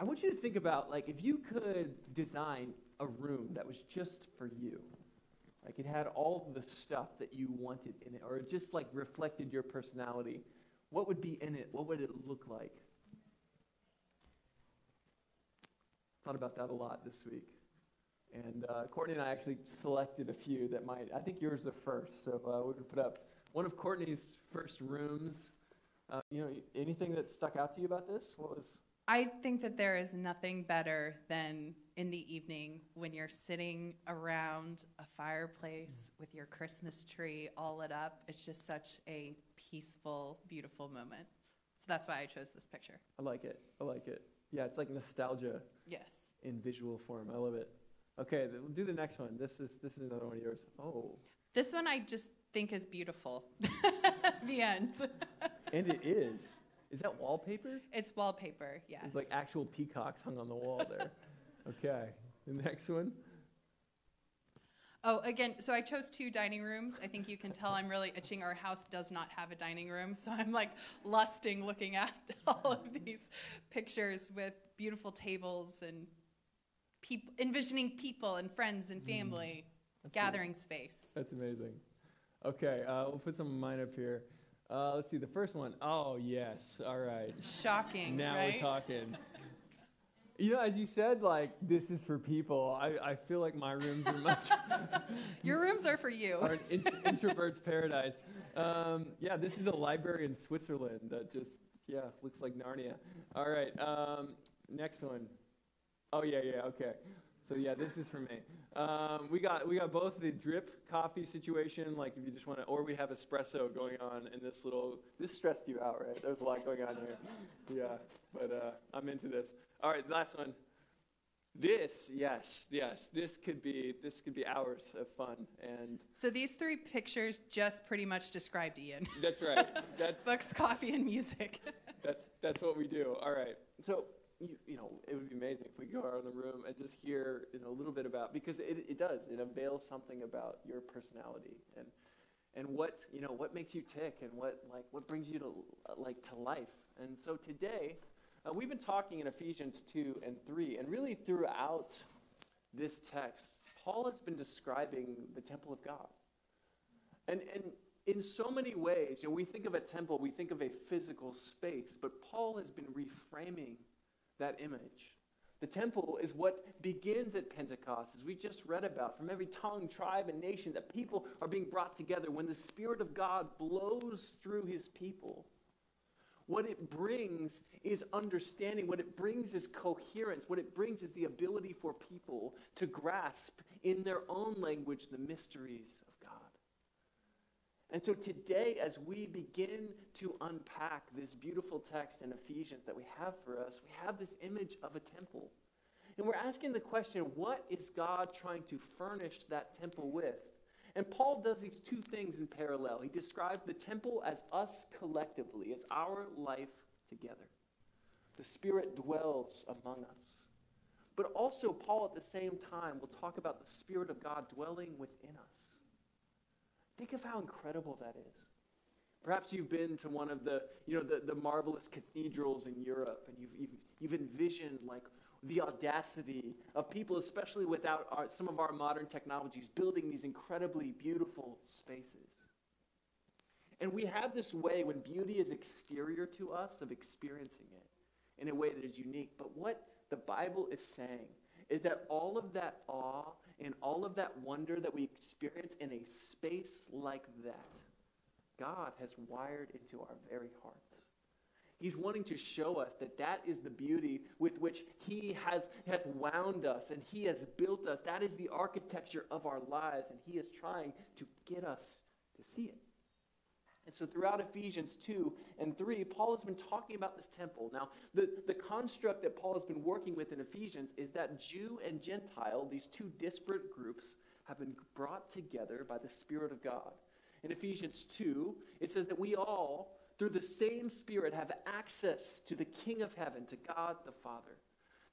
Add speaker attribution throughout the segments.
Speaker 1: I want you to think about like if you could design a room that was just for you. Like it had all the stuff that you wanted in it, or it just like reflected your personality. What would be in it? What would it look like? Thought about that a lot this week. And uh, Courtney and I actually selected a few that might, I think yours are first. So uh, we could put up one of Courtney's first rooms. Uh, you know, anything that stuck out to you about this? What was
Speaker 2: I think that there is nothing better than in the evening when you're sitting around a fireplace with your Christmas tree all lit up. It's just such a peaceful, beautiful moment. So that's why I chose this picture.
Speaker 1: I like it. I like it. Yeah, it's like nostalgia
Speaker 2: Yes.
Speaker 1: in visual form. I love it. Okay, then we'll do the next one. This is this is another one of yours. Oh,
Speaker 2: This one I just think is beautiful. the end.
Speaker 1: and it is. Is that wallpaper?
Speaker 2: It's wallpaper, yes.
Speaker 1: It's like actual peacocks hung on the wall there. okay, the next one.
Speaker 2: Oh, again, so I chose two dining rooms. I think you can tell I'm really itching. Our house does not have a dining room, so I'm like lusting looking at all of these pictures with beautiful tables and peop- envisioning people and friends and family,
Speaker 1: That's
Speaker 2: gathering space.
Speaker 1: That's amazing. Okay, uh, we'll put some of mine up here. Uh, let's see, the first one. Oh, yes. All right.
Speaker 2: Shocking,
Speaker 1: Now
Speaker 2: right?
Speaker 1: we're talking. You know, as you said, like, this is for people. I, I feel like my rooms are much
Speaker 2: Your rooms are for you.
Speaker 1: are an in- introvert's paradise. Um, yeah, this is a library in Switzerland that just, yeah, looks like Narnia. All right, um, next one. Oh, yeah, yeah, okay. So, yeah, this is for me. Um, we got we got both the drip coffee situation, like if you just want to, or we have espresso going on in this little. This stressed you out, right? There's a lot going on here. Yeah, but uh, I'm into this. All right, last one. This, yes, yes, this could be this could be hours of fun, and
Speaker 2: So these three pictures just pretty much described Ian.
Speaker 1: that's right. That's
Speaker 2: Books, coffee, and music.
Speaker 1: that's that's what we do. All right. So you, you know, it would be amazing if we go around the room and just hear you know a little bit about because it, it does it unveils something about your personality and and what you know what makes you tick and what like what brings you to like to life. And so today uh, we've been talking in Ephesians two and three and really throughout this text, Paul has been describing the temple of God. And, and in so many ways, you know, we think of a temple, we think of a physical space, but Paul has been reframing that image. The temple is what begins at Pentecost, as we just read about, from every tongue, tribe, and nation, that people are being brought together when the Spirit of God blows through his people. What it brings is understanding. What it brings is coherence. What it brings is the ability for people to grasp in their own language the mysteries. And so today, as we begin to unpack this beautiful text in Ephesians that we have for us, we have this image of a temple. And we're asking the question what is God trying to furnish that temple with? And Paul does these two things in parallel. He describes the temple as us collectively, as our life together. The Spirit dwells among us. But also, Paul at the same time will talk about the Spirit of God dwelling within us. Think of how incredible that is. Perhaps you've been to one of the, you know, the, the marvelous cathedrals in Europe, and you've, you've, you've envisioned like the audacity of people, especially without our, some of our modern technologies, building these incredibly beautiful spaces. And we have this way when beauty is exterior to us of experiencing it in a way that is unique. But what the Bible is saying is that all of that awe and all of that wonder that we experience in a space like that, God has wired into our very hearts. He's wanting to show us that that is the beauty with which He has, has wound us and He has built us. That is the architecture of our lives, and He is trying to get us to see it. And so throughout Ephesians 2 and 3, Paul has been talking about this temple. Now, the, the construct that Paul has been working with in Ephesians is that Jew and Gentile, these two disparate groups, have been brought together by the Spirit of God. In Ephesians 2, it says that we all, through the same Spirit, have access to the King of heaven, to God the Father,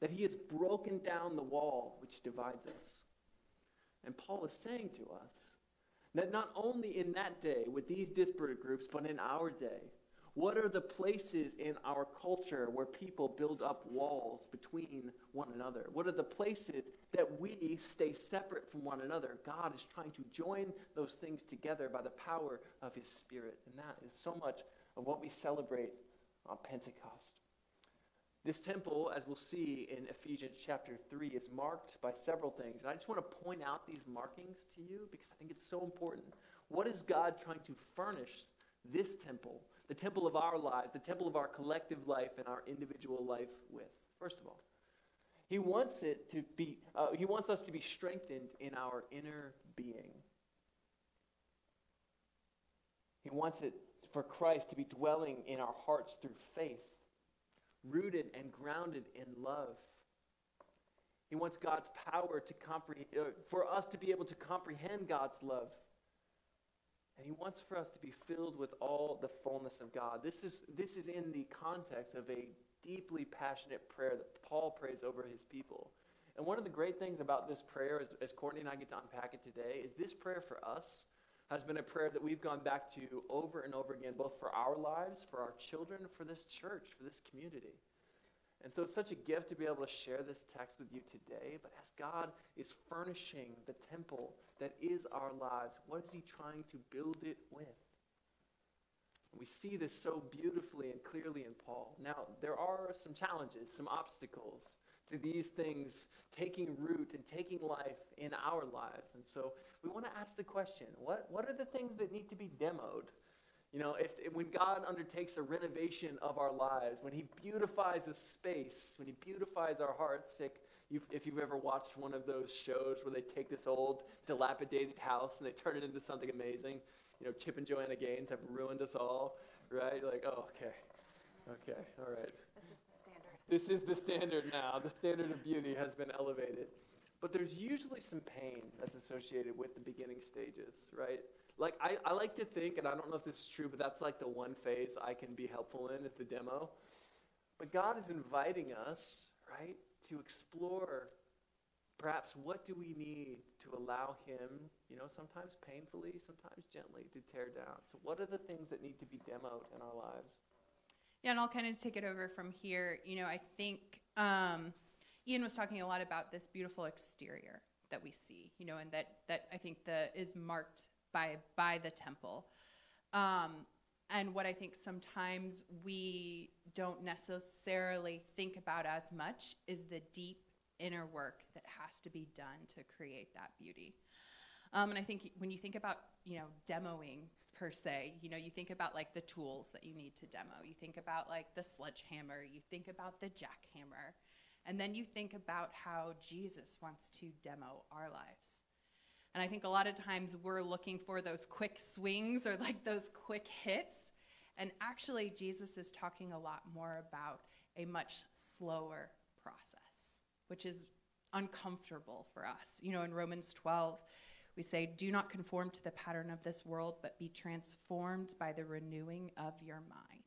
Speaker 1: that he has broken down the wall which divides us. And Paul is saying to us that not only in that day with these disparate groups, but in our day, What are the places in our culture where people build up walls between one another? What are the places that we stay separate from one another? God is trying to join those things together by the power of His Spirit. And that is so much of what we celebrate on Pentecost. This temple, as we'll see in Ephesians chapter 3, is marked by several things. And I just want to point out these markings to you because I think it's so important. What is God trying to furnish this temple, the temple of our lives, the temple of our collective life and our individual life with? First of all, he wants it to be, uh, he wants us to be strengthened in our inner being. He wants it for Christ to be dwelling in our hearts through faith rooted and grounded in love. He wants God's power to comprehend, uh, for us to be able to comprehend God's love. And he wants for us to be filled with all the fullness of God. This is, this is in the context of a deeply passionate prayer that Paul prays over his people. And one of the great things about this prayer, as, as Courtney and I get to unpack it today, is this prayer for us has been a prayer that we've gone back to over and over again, both for our lives, for our children, for this church, for this community. And so it's such a gift to be able to share this text with you today. But as God is furnishing the temple that is our lives, what is He trying to build it with? We see this so beautifully and clearly in Paul. Now, there are some challenges, some obstacles to these things taking root and taking life in our lives. And so we want to ask the question what, what are the things that need to be demoed? You know, if, if, when God undertakes a renovation of our lives, when He beautifies a space, when He beautifies our hearts, like you've, if you've ever watched one of those shows where they take this old, dilapidated house and they turn it into something amazing, you know, Chip and Joanna Gaines have ruined us all, right? Like, oh, okay, okay, all right. This is the standard now. The standard of beauty has been elevated. But there's usually some pain that's associated with the beginning stages, right? Like, I, I like to think, and I don't know if this is true, but that's like the one phase I can be helpful in is the demo. But God is inviting us, right, to explore perhaps what do we need to allow Him, you know, sometimes painfully, sometimes gently, to tear down. So, what are the things that need to be demoed in our lives?
Speaker 2: Yeah, and I'll kind of take it over from here. You know, I think um, Ian was talking a lot about this beautiful exterior that we see, you know, and that that I think the is marked by by the temple. Um, and what I think sometimes we don't necessarily think about as much is the deep inner work that has to be done to create that beauty. Um, and I think when you think about, you know, demoing per se. You know, you think about like the tools that you need to demo. You think about like the sledgehammer, you think about the jackhammer. And then you think about how Jesus wants to demo our lives. And I think a lot of times we're looking for those quick swings or like those quick hits. And actually, Jesus is talking a lot more about a much slower process, which is uncomfortable for us. You know, in Romans 12, we say, Do not conform to the pattern of this world, but be transformed by the renewing of your mind.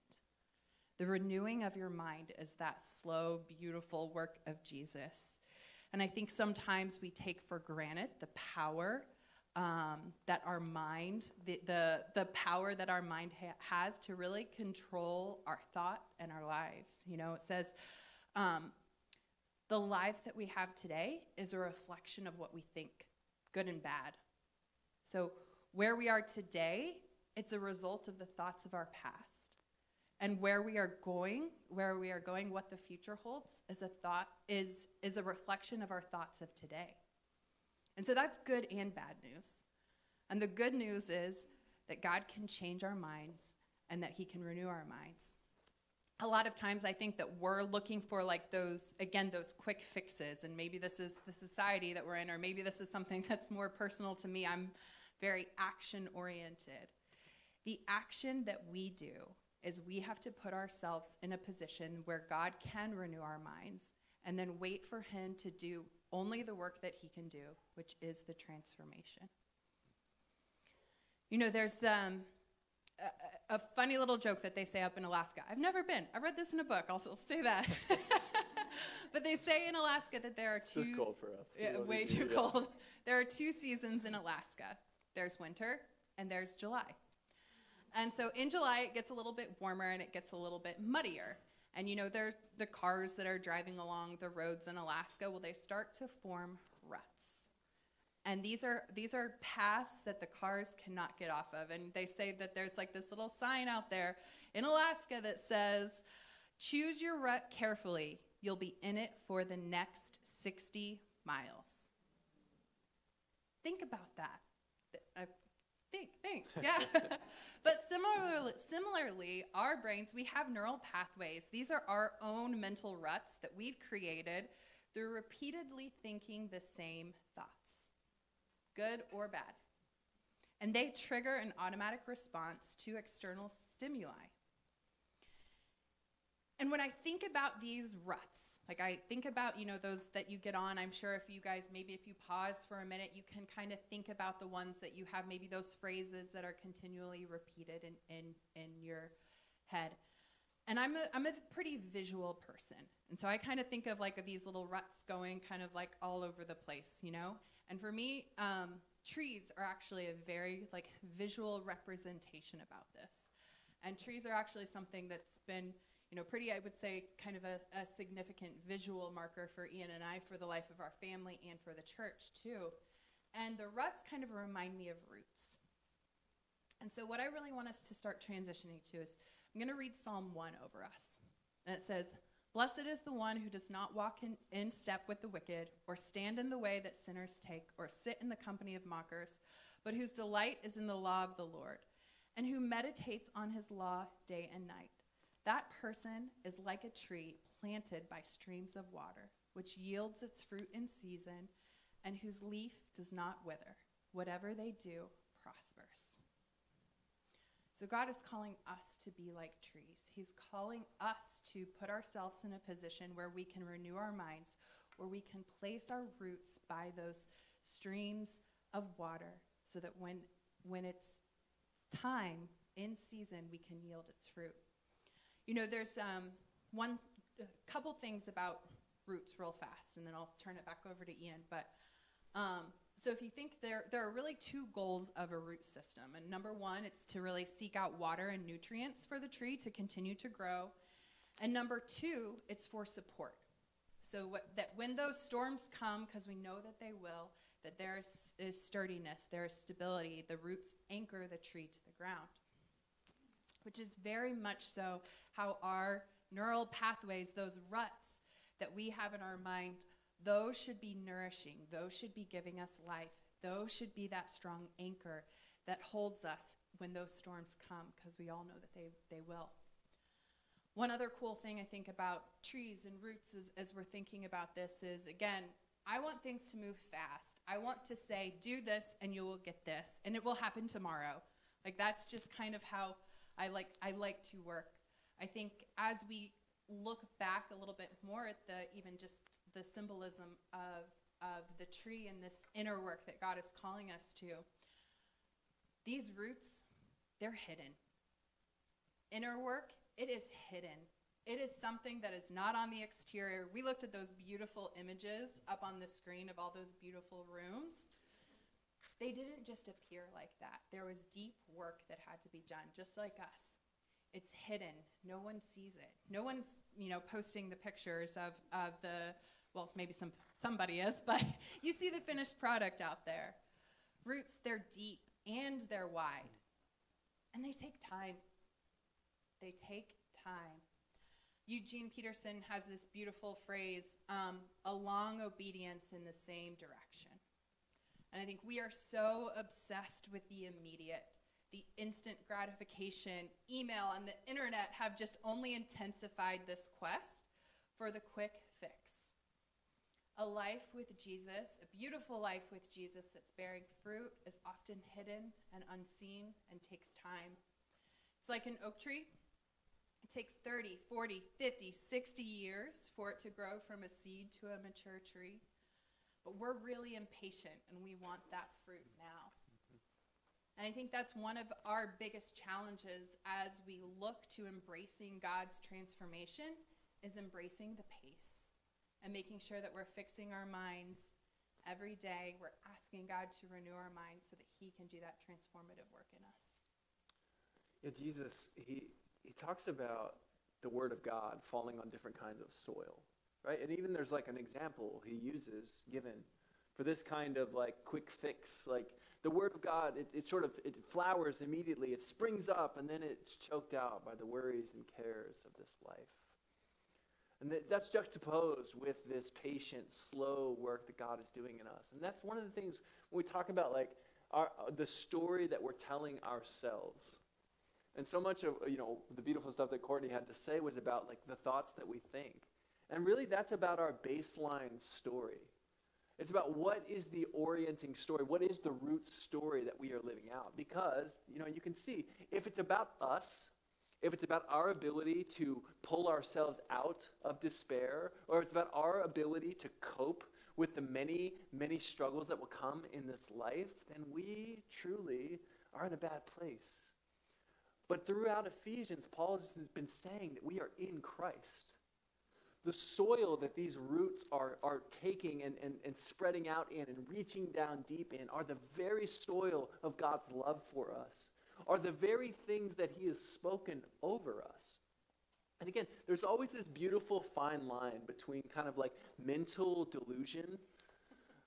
Speaker 2: The renewing of your mind is that slow, beautiful work of Jesus. And I think sometimes we take for granted the power um, that our mind, the, the, the power that our mind ha- has to really control our thought and our lives. You know, it says, um, the life that we have today is a reflection of what we think good and bad. So, where we are today, it's a result of the thoughts of our past. And where we are going, where we are going, what the future holds is a thought is is a reflection of our thoughts of today. And so that's good and bad news. And the good news is that God can change our minds and that he can renew our minds a lot of times I think that we're looking for like those again those quick fixes and maybe this is the society that we're in or maybe this is something that's more personal to me. I'm very action oriented. The action that we do is we have to put ourselves in a position where God can renew our minds and then wait for him to do only the work that he can do, which is the transformation. You know, there's um, a, a, funny little joke that they say up in Alaska. I've never been. I read this in a book. I'll, I'll say that. but they say in Alaska that there are two.
Speaker 1: Too cold for us.
Speaker 2: Yeah, way too cold. There are two seasons in Alaska. There's winter and there's July. And so in July, it gets a little bit warmer and it gets a little bit muddier. And you know, there the cars that are driving along the roads in Alaska, well, they start to form ruts. And these are these are paths that the cars cannot get off of. And they say that there's like this little sign out there in Alaska that says, "Choose your rut carefully. You'll be in it for the next 60 miles." Think about that. I think, think, yeah. but similarly, similarly, our brains, we have neural pathways. These are our own mental ruts that we've created through repeatedly thinking the same thoughts, good or bad. And they trigger an automatic response to external stimuli. And when I think about these ruts, like I think about, you know, those that you get on, I'm sure if you guys, maybe if you pause for a minute, you can kind of think about the ones that you have, maybe those phrases that are continually repeated in, in, in your head. And I'm a, I'm a pretty visual person. And so I kind of think of like these little ruts going kind of like all over the place, you know? And for me, um, trees are actually a very like visual representation about this. And trees are actually something that's been you know, pretty, I would say, kind of a, a, significant visual marker for Ian and I for the life of our family and for the church, too. And the ruts kind of remind me of roots. And so, what I really want us to start transitioning to is I'm going to read Psalm 1 over us. And it says, Blessed is the one who does not walk in, in step with the wicked, or stand in the way that sinners take, or sit in the company of mockers, but whose delight is in the law of the Lord, and who meditates on his law day and night. That person is like a tree planted by streams of water, which yields its fruit in season and whose leaf does not wither. Whatever they do prospers. So, God is calling us to be like trees. He's calling us to put ourselves in a position where we can renew our minds, where we can place our roots by those streams of water, so that when, when it's time in season, we can yield its fruit. You know, there's um, one couple things about roots real fast, and then I'll turn it back over to Ian. But um, so if you think there there are really two goals of a root system, and number one, it's to really seek out water and nutrients for the tree to continue to grow, and number two, it's for support. So what, that when those storms come, because we know that they will, that there is, is sturdiness, there is stability. The roots anchor the tree to the ground which is very much so how our neural pathways, those ruts that we have in our mind, those should be nourishing. Those should be giving us life. Those should be that strong anchor that holds us when those storms come, because we all know that they, they will. One other cool thing I think about trees and roots is, as we're thinking about this is again, I want things to move fast. I want to say, do this and you will get this, and it will happen tomorrow. Like that's just kind of how I like I like to work. I think as we look back a little bit more at the even just the symbolism of of the tree and this inner work that God is calling us to, these roots, they're hidden. Inner work, it is hidden. It is something that is not on the exterior. We looked at those beautiful images up on the screen of all those beautiful rooms. They didn't just appear like that. There was deep work that had to be done, just like us. It's hidden. No one sees it. No one's, you know, posting the pictures of, of the, well, maybe some somebody is, but you see the finished product out there. Roots, they're deep and they're wide. And they take time. They take time. Eugene Peterson has this beautiful phrase um, a long obedience in the same direction. And I think we are so obsessed with the immediate, the instant gratification. Email and the internet have just only intensified this quest for the quick fix. A life with Jesus, a beautiful life with Jesus that's bearing fruit, is often hidden and unseen and takes time. It's like an oak tree. It takes 30, 40, 50, 60 years for it to grow from a seed to a mature tree. But we're really impatient and we want that fruit now. And I think that's one of our biggest challenges as we look to embracing God's transformation is embracing the pace and making sure that we're fixing our minds every day. We're asking God to renew our minds so that he can do that transformative work in us.
Speaker 1: Yeah, Jesus, he, he talks about the word of God falling on different kinds of soil, right? And even there's like an example he uses given for this kind of like quick fix. Like the word of God, it, it sort of it flowers immediately, it springs up, and then it's choked out by the worries and cares of this life. And that, that's juxtaposed with this patient, slow work that God is doing in us. And that's one of the things when we talk about like our, uh, the story that we're telling ourselves. And so much of you know the beautiful stuff that Courtney had to say was about like the thoughts that we think. And really that's about our baseline story. It's about what is the orienting story? What is the root story that we are living out? Because, you know, you can see if it's about us, if it's about our ability to pull ourselves out of despair, or if it's about our ability to cope with the many, many struggles that will come in this life, then we truly are in a bad place. But throughout Ephesians, Paul has been saying that we are in Christ the soil that these roots are, are taking and, and, and spreading out in and reaching down deep in are the very soil of God's love for us, are the very things that He has spoken over us. And again, there's always this beautiful fine line between kind of like mental delusion,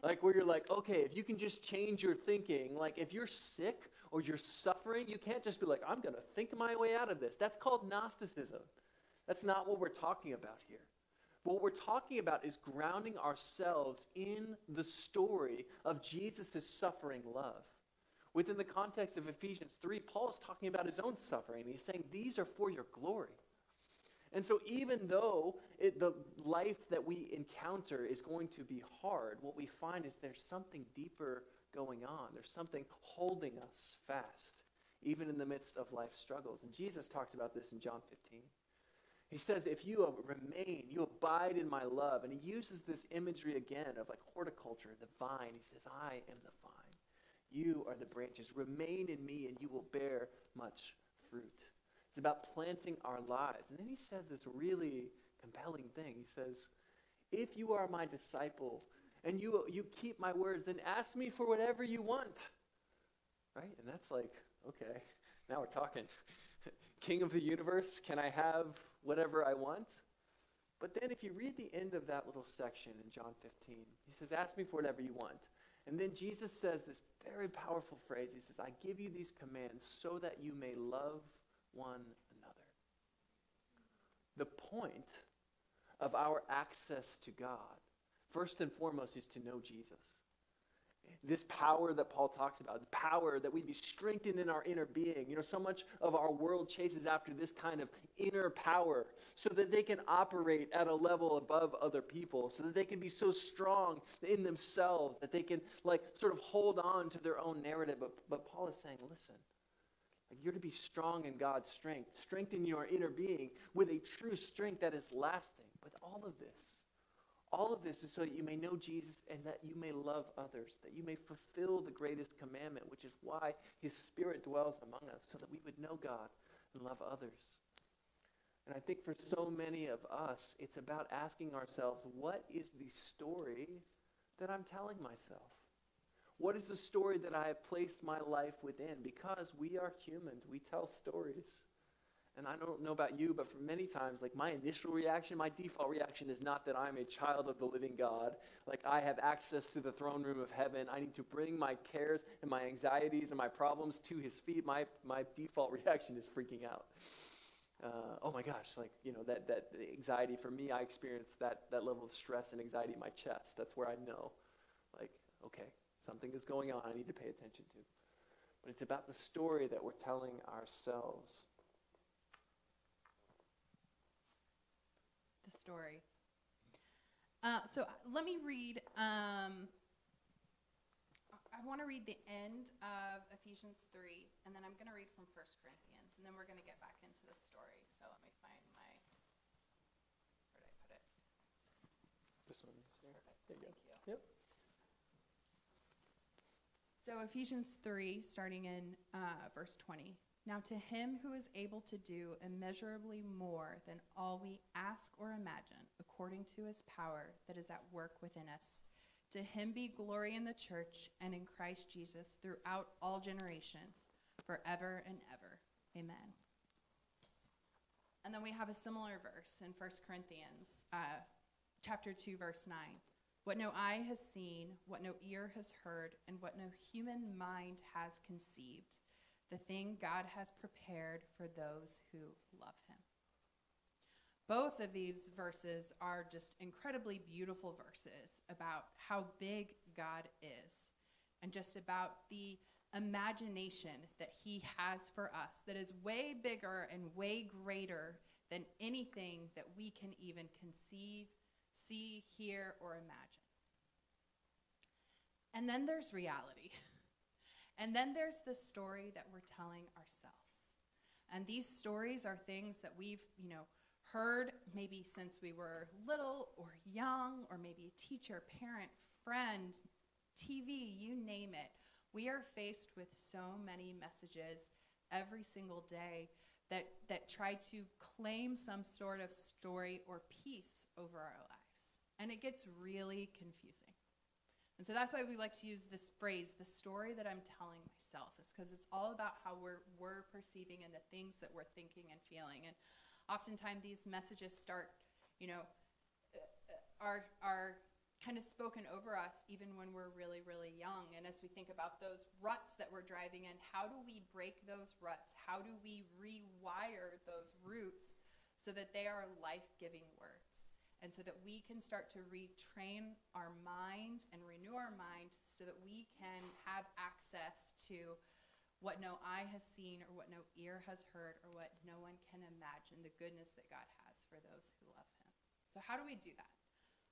Speaker 1: like where you're like, okay, if you can just change your thinking, like if you're sick or you're suffering, you can't just be like, I'm going to think my way out of this. That's called Gnosticism. That's not what we're talking about here. What we're talking about is grounding ourselves in the story of Jesus' suffering love. Within the context of Ephesians 3, Paul is talking about his own suffering. He's saying, These are for your glory. And so, even though it, the life that we encounter is going to be hard, what we find is there's something deeper going on. There's something holding us fast, even in the midst of life struggles. And Jesus talks about this in John 15. He says, if you remain, you abide in my love. And he uses this imagery again of like horticulture, the vine. He says, I am the vine. You are the branches. Remain in me, and you will bear much fruit. It's about planting our lives. And then he says this really compelling thing. He says, If you are my disciple and you, you keep my words, then ask me for whatever you want. Right? And that's like, okay, now we're talking. King of the universe, can I have whatever I want? But then if you read the end of that little section in John 15, he says, Ask me for whatever you want. And then Jesus says this very powerful phrase. He says, I give you these commands so that you may love one another. The point of our access to God, first and foremost, is to know Jesus this power that Paul talks about, the power that we'd be strengthened in our inner being. You know, so much of our world chases after this kind of inner power so that they can operate at a level above other people, so that they can be so strong in themselves that they can, like, sort of hold on to their own narrative. But, but Paul is saying, listen, you're to be strong in God's strength, strengthen your inner being with a true strength that is lasting. But all of this, all of this is so that you may know Jesus and that you may love others, that you may fulfill the greatest commandment, which is why his spirit dwells among us, so that we would know God and love others. And I think for so many of us, it's about asking ourselves, what is the story that I'm telling myself? What is the story that I have placed my life within? Because we are humans, we tell stories. And I don't know about you, but for many times, like my initial reaction, my default reaction is not that I'm a child of the living God. Like I have access to the throne room of heaven. I need to bring my cares and my anxieties and my problems to his feet. My, my default reaction is freaking out. Uh, oh my gosh, like, you know, that, that anxiety for me, I experience that, that level of stress and anxiety in my chest. That's where I know, like, okay, something is going on I need to pay attention to. But it's about the story that we're telling ourselves.
Speaker 2: Story. Uh, so let me read. Um, I want to read the end of Ephesians 3, and then I'm going to read from 1 Corinthians, and then we're going to get back into the story. So let me find my. Where did I put it?
Speaker 1: This one.
Speaker 2: Perfect.
Speaker 1: There you
Speaker 2: Thank
Speaker 1: go.
Speaker 2: you.
Speaker 1: Yep.
Speaker 2: So Ephesians 3, starting in uh, verse 20. Now, to him who is able to do immeasurably more than all we ask or imagine, according to his power that is at work within us, to him be glory in the church and in Christ Jesus throughout all generations, forever and ever. Amen. And then we have a similar verse in 1 Corinthians uh, chapter 2, verse 9. What no eye has seen, what no ear has heard, and what no human mind has conceived, the thing God has prepared for those who love him. Both of these verses are just incredibly beautiful verses about how big God is and just about the imagination that he has for us that is way bigger and way greater than anything that we can even conceive, see, hear, or imagine. And then there's reality. And then there's the story that we're telling ourselves. And these stories are things that we've, you know, heard maybe since we were little or young, or maybe teacher, parent, friend, TV, you name it. We are faced with so many messages every single day that, that try to claim some sort of story or piece over our lives. And it gets really confusing. And so that's why we like to use this phrase, the story that I'm telling myself, is because it's all about how we're, we're perceiving and the things that we're thinking and feeling. And oftentimes these messages start, you know, uh, uh, are, are kind of spoken over us even when we're really, really young. And as we think about those ruts that we're driving in, how do we break those ruts? How do we rewire those roots so that they are life giving words? And so that we can start to retrain our minds and renew our mind so that we can have access to what no eye has seen or what no ear has heard or what no one can imagine the goodness that God has for those who love him. So how do we do that?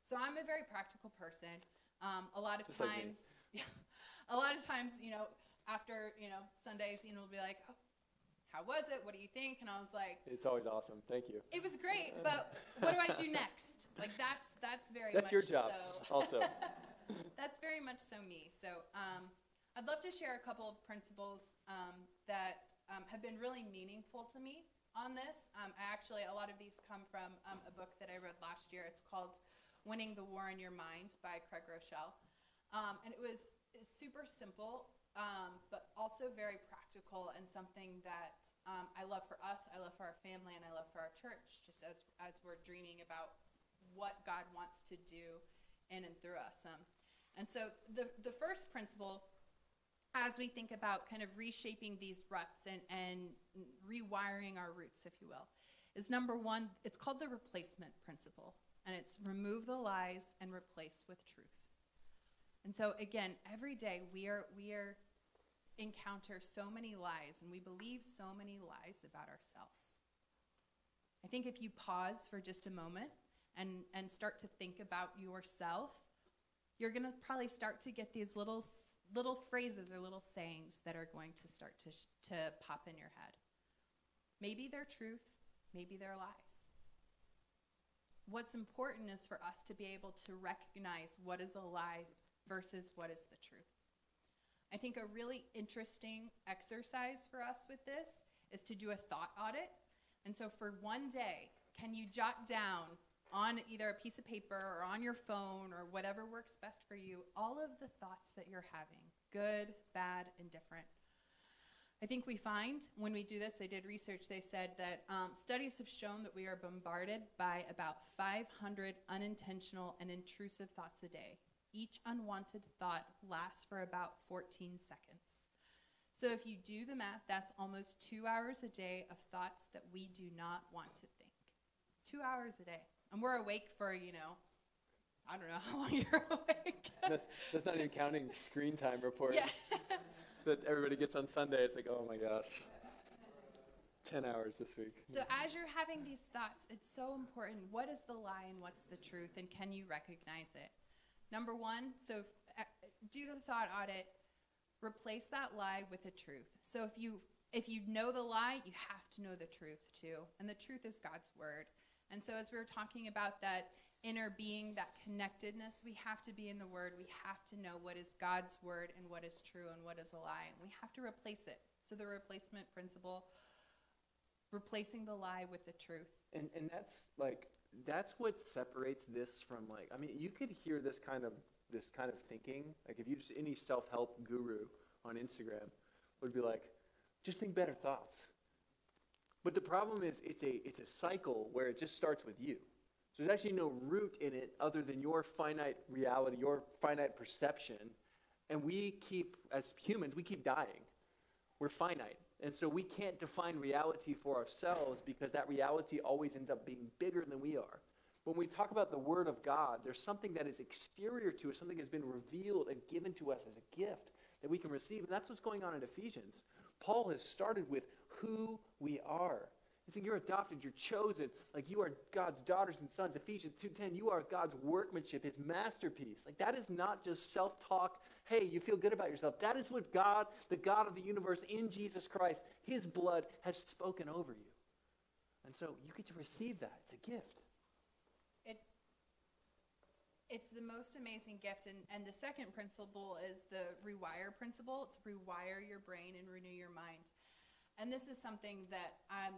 Speaker 2: So I'm a very practical person. Um, a lot of
Speaker 1: Just like
Speaker 2: times, yeah, a lot of times, you know, after you know Sundays, you know, we'll be like, oh, "How was it? What do you think?" And I was like,
Speaker 1: It's always awesome. Thank you.
Speaker 2: "It was great, but what do I do next?" Like that's that's very
Speaker 1: That's
Speaker 2: much
Speaker 1: your job,
Speaker 2: so.
Speaker 1: also.
Speaker 2: that's very much so me. So um, I'd love to share a couple of principles um, that um, have been really meaningful to me on this. Um, I actually, a lot of these come from um, a book that I read last year. It's called Winning the War in Your Mind by Craig Groeschel. Um, and it was super simple, um, but also very practical and something that um, I love for us, I love for our family, and I love for our church, just as, as we're dreaming about what God wants to do in and through us. Um, and so the, the first principle, as we think about kind of reshaping these ruts and, and rewiring our roots, if you will, is number one, it's called the replacement principle. And it's remove the lies and replace with truth. And so again, every day we are we are encounter so many lies and we believe so many lies about ourselves. I think if you pause for just a moment and and start to think about yourself, you're going to probably start to get these little little phrases or little sayings that are going to start to sh- to pop in your head. Maybe they're truth, maybe they're lies. What's important is for us to be able to recognize what is a lie versus what is the truth. I think a really interesting exercise for us with this is to do a thought audit. And so for one day, can you jot down on either a piece of paper or on your phone or whatever works best for you all of the thoughts that you're having good, bad, and different? I think we find when we do this, they did research, they said that um, studies have shown that we are bombarded by about 500 unintentional and intrusive thoughts a day. Each unwanted thought lasts for about 14 seconds. So if you do the math, that's almost two hours a day of thoughts that we do not want to think. Two hours a day. And we're awake for, you know, I don't know how long you're awake.
Speaker 1: that's, that's not even counting screen time report
Speaker 2: yeah.
Speaker 1: that everybody gets on Sunday. It's like, oh my gosh, 10 hours this week.
Speaker 2: So as you're having these thoughts, it's so important. What is the lie and what's the truth? And can you recognize it? Number one, so uh, do the thought audit. Replace that lie with a truth. So if you if you know the lie, you have to know the truth too. And the truth is God's word. And so as we were talking about that inner being, that connectedness, we have to be in the word. We have to know what is God's word and what is true and what is a lie. And we have to replace it. So the replacement principle, replacing the lie with the truth.
Speaker 1: And, and that's like, that's what separates this from like, I mean, you could hear this kind of, this kind of thinking, like if you just, any self-help guru on Instagram would be like, just think better thoughts. But the problem is it's a, it's a cycle where it just starts with you. So there's actually no root in it other than your finite reality, your finite perception. And we keep, as humans, we keep dying. We're finite. And so we can't define reality for ourselves because that reality always ends up being bigger than we are. When we talk about the Word of God, there's something that is exterior to us, something that has been revealed and given to us as a gift that we can receive. And that's what's going on in Ephesians. Paul has started with who we are. He's saying you're adopted, you're chosen, like you are God's daughters and sons. Ephesians 2:10, you are God's workmanship, his masterpiece. Like that is not just self-talk, hey, you feel good about yourself. That is what God, the God of the universe in Jesus Christ, his blood has spoken over you. And so you get to receive that. It's a gift.
Speaker 2: It, it's the most amazing gift. And, and the second principle is the rewire principle. It's rewire your brain and renew your mind. And this is something that I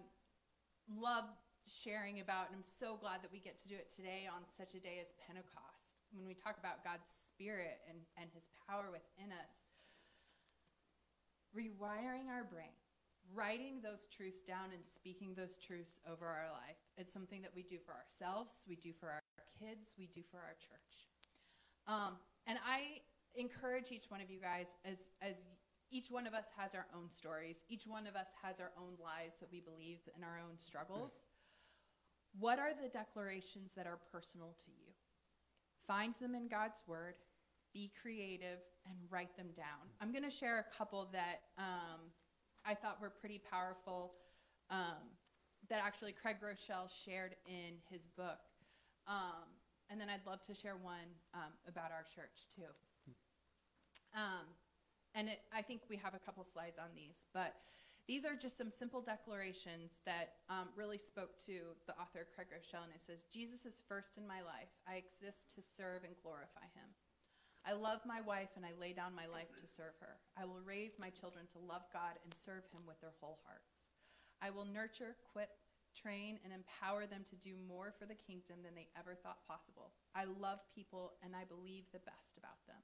Speaker 2: love sharing about, and I'm so glad that we get to do it today on such a day as Pentecost. When we talk about God's Spirit and, and His power within us, rewiring our brain, writing those truths down and speaking those truths over our life. It's something that we do for ourselves, we do for our kids, we do for our church. Um, and I encourage each one of you guys as as each one of us has our own stories. Each one of us has our own lies that we believe and our own struggles. What are the declarations that are personal to you? Find them in God's Word, be creative, and write them down. I'm going to share a couple that um, I thought were pretty powerful um, that actually Craig Groeschel shared in his book. Um, and then I'd love to share one um, about our church, too. And it, I think we have a couple slides on these, but these are just some simple declarations that um, really spoke to the author Craig Groeschel. And it says, Jesus is first in my life. I exist to serve and glorify him. I love my wife and I lay down my life to serve her. I will raise my children to love God and serve him with their whole hearts. I will nurture, equip, train, and empower them to do more for the kingdom than they ever thought possible. I love people and I believe the best about them.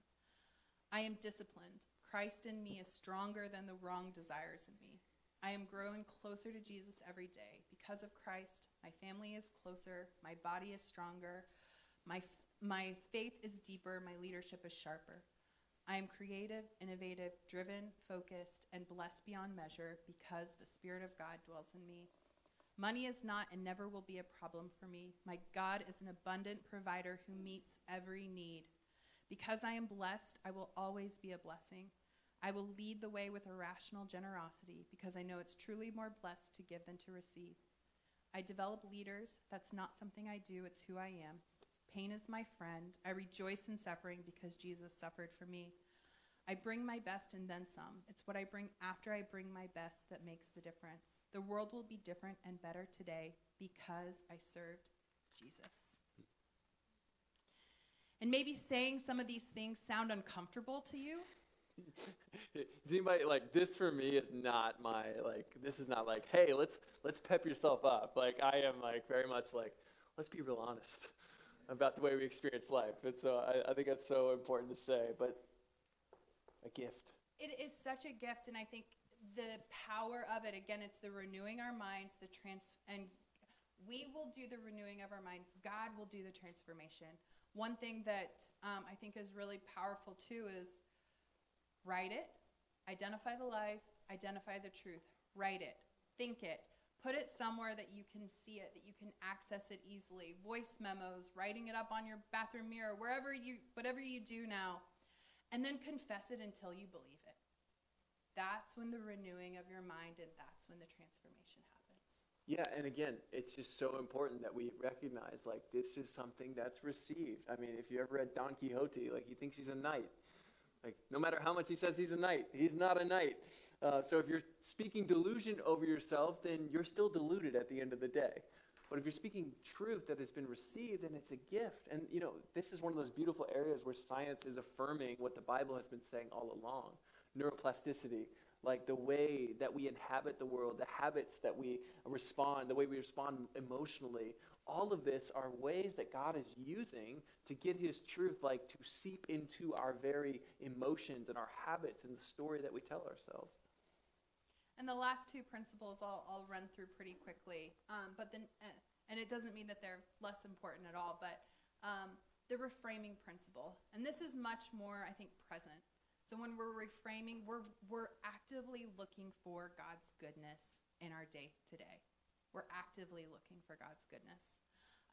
Speaker 2: I am disciplined. Christ in me is stronger than the wrong desires in me. I am growing closer to Jesus every day. Because of Christ, my family is closer, my body is stronger, my, my faith is deeper, my leadership is sharper. I am creative, innovative, driven, focused, and blessed beyond measure because the Spirit of God dwells in me. Money is not and never will be a problem for me. My God is an abundant provider who meets every need. Because I am blessed, I will always be a blessing. I will lead the way with irrational generosity because I know it's truly more blessed to give than to receive. I develop leaders. That's not something I do, it's who I am. Pain is my friend. I rejoice in suffering because Jesus suffered for me. I bring my best and then some. It's what I bring after I bring my best that makes the difference. The world will be different and better today because I served Jesus. And maybe saying some of these things sound uncomfortable to you.
Speaker 1: Is anybody like this for me is not my like this is not like hey let's let's pep yourself up like I am like very much like let's be real honest about the way we experience life and so I, I think that's so important to say but a gift
Speaker 2: It is such a gift, and I think the power of it again, it's the renewing our minds, the trans, and we will do the renewing of our minds. God will do the transformation. One thing that um, I think is really powerful too is write it, identify the lies, identify the truth, write it, think it, put it somewhere that you can see it, that you can access it easily. Voice memos, writing it up on your bathroom mirror, wherever you, whatever you do now, and then confess it until you believe it. That's when the renewing of your mind and that's when the transformation happens.
Speaker 1: Yeah, and again, it's just so important that we recognize like this is something that's received. I mean, if you ever read Don Quixote, like he thinks he's a knight. Like no matter how much he says he's a knight, he's not a knight. Uh, so if you're speaking delusion over yourself, then you're still deluded at the end of the day. But if you're speaking truth that has been received, then it's a gift. And you know, this is one of those beautiful areas where science is affirming what the Bible has been saying all along. Neuroplasticity, like the way that we inhabit the world, the habits that we respond, the way we respond emotionally, all of this are ways that God is using to get his truth like to seep into our very emotions and our habits and the story that we tell ourselves.
Speaker 2: And the last two principles I'll, I'll run through pretty quickly. Um, but then, uh, and it doesn't mean that they're less important at all, but um, the reframing principle. And this is much more, I think, present. So when we're reframing, we're, we're actively looking for God's goodness in our day today. We're actively looking for God's goodness.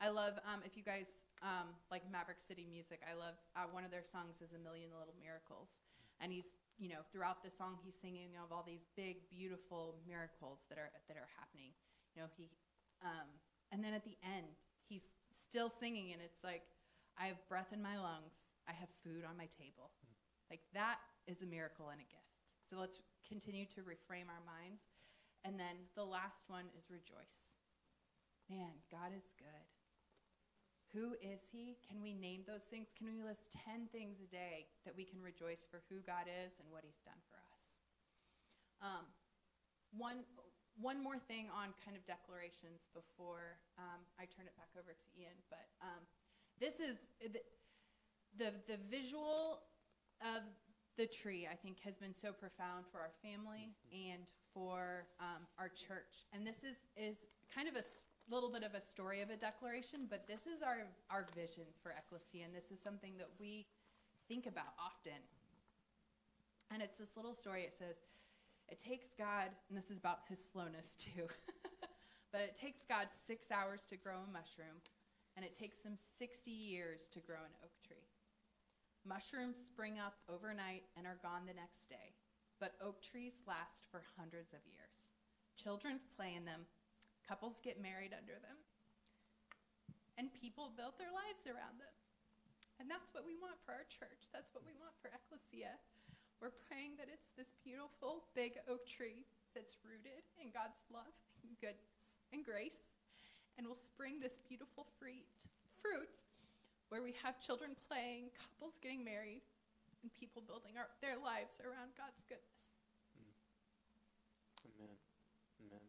Speaker 2: I love, um, if you guys um, like Maverick City music, I love uh, one of their songs is A Million Little Miracles. And he's you know, throughout the song, he's singing of all these big, beautiful miracles that are that are happening. You know, he, um, and then at the end, he's still singing, and it's like, I have breath in my lungs, I have food on my table. Like that is a miracle and a gift. So let's continue to reframe our minds. And then the last one is rejoice. Man, God is good. Who is he? Can we name those things? Can we list 10 things a day that we can rejoice for who God is and what he's done for us? Um, one, one more thing on kind of declarations before um, I turn it back over to Ian. But um, this is the, the, the visual of the tree, I think, has been so profound for our family and for um, our church. And this is, is kind of a little bit of a story of a declaration, but this is our, our vision for Ecclesia, and this is something that we think about often. And it's this little story. It says, It takes God, and this is about his slowness too, but it takes God six hours to grow a mushroom, and it takes him 60 years to grow an oak tree. Mushrooms spring up overnight and are gone the next day, but oak trees last for hundreds of years. Children play in them, Couples get married under them. And people build their lives around them. And that's what we want for our church. That's what we want for Ecclesia. We're praying that it's this beautiful big oak tree that's rooted in God's love and goodness and grace and will spring this beautiful fruit, fruit where we have children playing, couples getting married, and people building our, their lives around God's goodness. Hmm.
Speaker 1: Amen. Amen.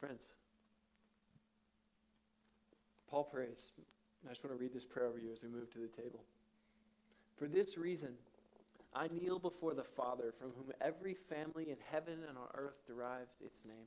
Speaker 1: Friends, Paul prays. I just want to read this prayer over you as we move to the table. For this reason, I kneel before the Father, from whom every family in heaven and on earth derives its name.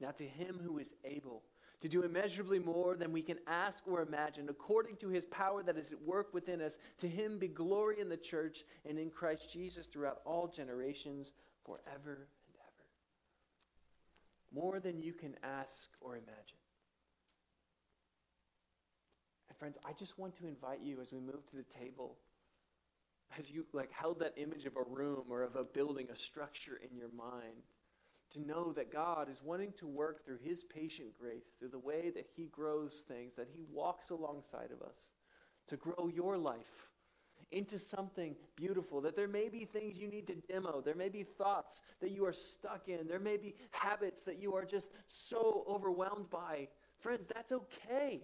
Speaker 1: Now, to him who is able, to do immeasurably more than we can ask or imagine, according to his power that is at work within us. To him be glory in the church and in Christ Jesus throughout all generations, forever and ever. More than you can ask or imagine. And friends, I just want to invite you as we move to the table, as you like held that image of a room or of a building, a structure in your mind, to know that God is wanting to work through his patient grace, through the way that he grows things, that he walks alongside of us, to grow your life into something beautiful. That there may be things you need to demo. There may be thoughts that you are stuck in. There may be habits that you are just so overwhelmed by. Friends, that's okay.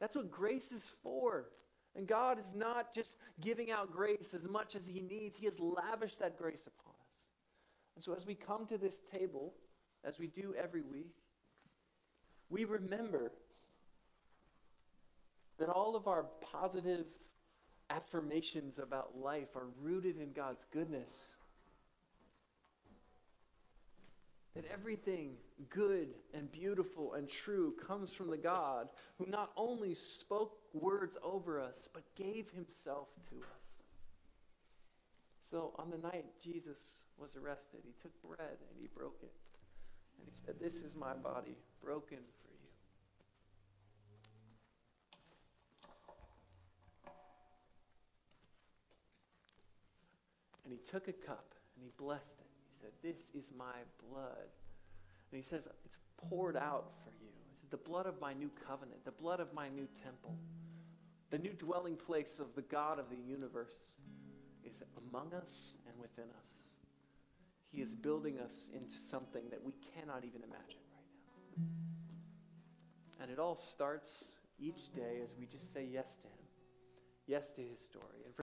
Speaker 1: That's what grace is for. And God is not just giving out grace as much as He needs, He has lavished that grace upon. And so as we come to this table, as we do every week, we remember that all of our positive affirmations about life are rooted in God's goodness. That everything good and beautiful and true comes from the God who not only spoke words over us, but gave himself to us. So on the night Jesus was arrested, he took bread and he broke it. And he said, This is my body broken for you. And he took a cup and he blessed it. He said, This is my blood. And he says, It's poured out for you. It's the blood of my new covenant, the blood of my new temple. The new dwelling place of the God of the universe is among us and within us. He is building us into something that we cannot even imagine right now. And it all starts each day as we just say yes to Him, yes to His story. And